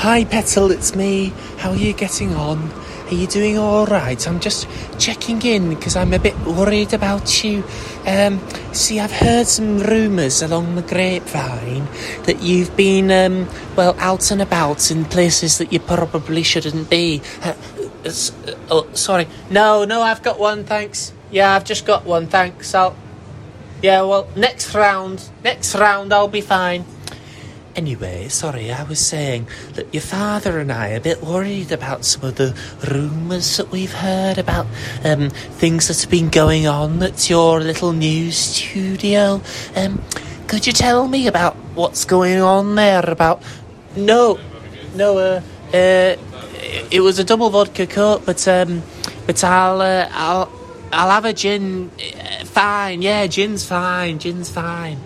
Hi, Petal, it's me. How are you getting on? Are you doing all right? I'm just checking in because I'm a bit worried about you. Um, see, I've heard some rumours along the grapevine that you've been, um, well, out and about in places that you probably shouldn't be. Uh, uh, oh, sorry. No, no, I've got one, thanks. Yeah, I've just got one, thanks. I'll. Yeah, well, next round, next round, I'll be fine. Anyway, sorry, I was saying that your father and I are a bit worried about some of the rumours that we've heard about um, things that have been going on at your little news studio. Um, could you tell me about what's going on there? About no, no, uh, uh, it was a double vodka coke, but um, but I'll uh, I'll I'll have a gin. Uh, fine, yeah, gin's fine, gin's fine.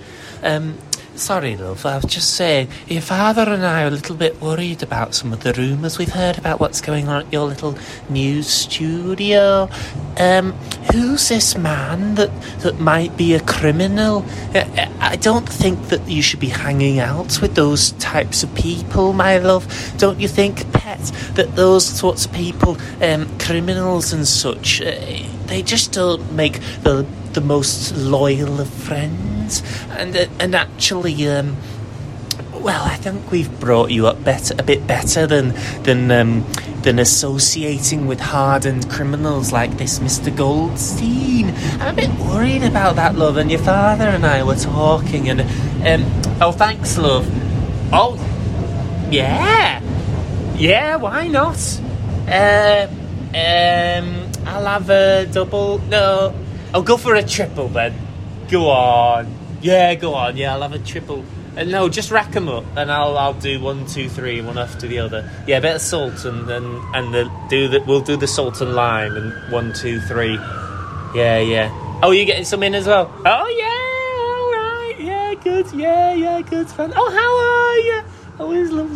Um, Sorry, love, I was just saying, your father and I are a little bit worried about some of the rumours we've heard about what's going on at your little news studio. Um, who's this man that, that might be a criminal? I don't think that you should be hanging out with those types of people, my love. Don't you think, Pet, that those sorts of people, um, criminals and such, uh, they just don't make the the most loyal of friends, and uh, and actually, um, well, I think we've brought you up better, a bit better than than um, than associating with hardened criminals like this Mr. Goldstein. I'm a bit worried about that, love. And your father and I were talking, and um, oh, thanks, love. Oh, yeah, yeah, why not? Uh, um, I'll have a double. No. I'll go for a triple then. Go on. Yeah, go on. Yeah, I'll have a triple. Uh, no, just rack them up, and I'll I'll do one, two, three, one after the other. Yeah, a bit of salt, and then and the do that. we'll do the salt and lime, and one, two, three. Yeah, yeah. Oh, you getting some in as well? Oh yeah, all right. Yeah, good. Yeah, yeah, good fun. Oh, how are you?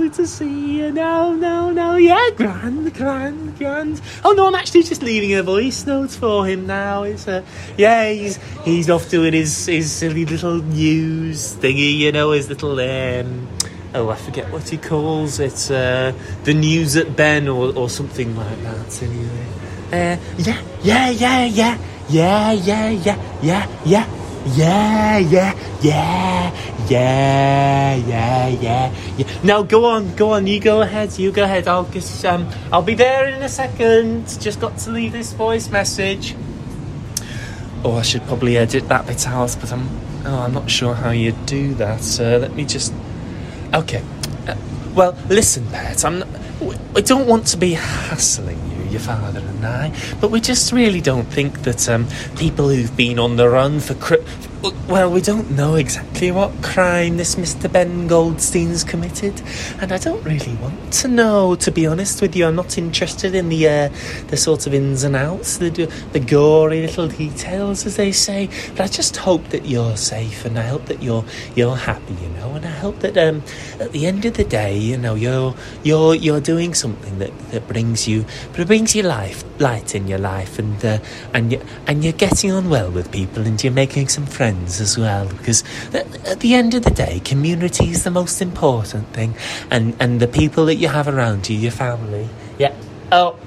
Lovely to see you. No, no, no. Yeah, grand, grand, grand. Oh no, I'm actually just leaving a voice note for him now. It's uh, yeah, he's he's off doing his his silly little news thingy. You know, his little um. Oh, I forget what he calls it. Uh, the news at Ben or, or something like that. Anyway. Uh, yeah, yeah, yeah, yeah, yeah, yeah, yeah, yeah, yeah. Yeah, yeah, yeah, yeah, yeah, yeah, yeah. No, go on, go on. You go ahead. You go ahead. I'll just um, I'll be there in a second. Just got to leave this voice message. Oh, I should probably edit that bit out, but I'm oh, I'm not sure how you do that. So let me just. Okay. Uh, well, listen, Pet. I'm. Not, I don't want to be hassling you your father and I, but we just really don't think that um, people who've been on the run for. Cri- well, we don't know exactly what crime this Mr. Ben Goldstein's committed, and I don't really want to know. To be honest with you, I'm not interested in the uh, the sort of ins and outs, the the gory little details, as they say. But I just hope that you're safe, and I hope that you're you're happy, you know, and I hope that um, at the end of the day, you know, you're you're you're doing something that, that brings you brings brings you life, light in your life, and uh, and you and you're getting on well with people, and you're making some friends as well. Because at the end of the day, community is the most important thing, and and the people that you have around you, your family. Yeah. Oh,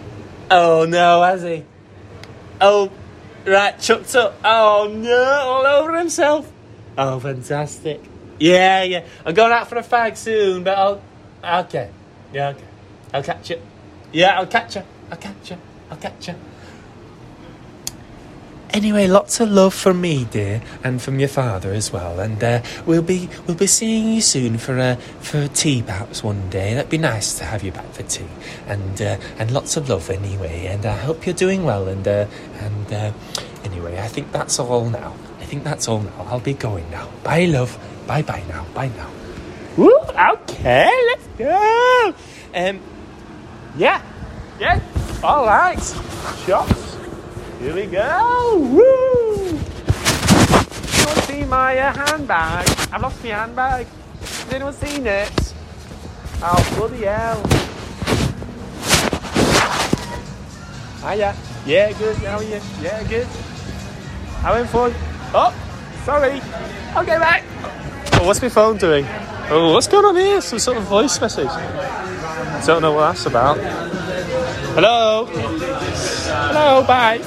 oh no, has he? Oh, right, chucked up. Oh no, all over himself. Oh, fantastic. Yeah, yeah. I'm going out for a fag soon, but I'll. Okay. Yeah, okay. I'll catch you. Yeah, I'll catch you. I'll catch you. I'll catch you. Anyway, lots of love from me, dear, and from your father as well. And uh, we'll be we'll be seeing you soon for uh, for tea, perhaps one day. That'd be nice to have you back for tea. And uh, and lots of love anyway. And I hope you're doing well. And uh, and uh, anyway, I think that's all now. I think that's all now. I'll be going now. Bye, love. Bye, bye now. Bye now. Okay, let's go. Um, yeah. Yeah. All right. Shots. Here we go. Woo! Want see my uh, handbag? I've lost my handbag. Has anyone seen it? Oh, bloody hell. Hiya. Yeah, good. How are you? Yeah, good. Having fun? Oh, sorry. I'll get back. Oh, what's my phone doing? Oh, what's going on here? Some sort of voice message. Don't know what that's about. Hello? Hello, bye.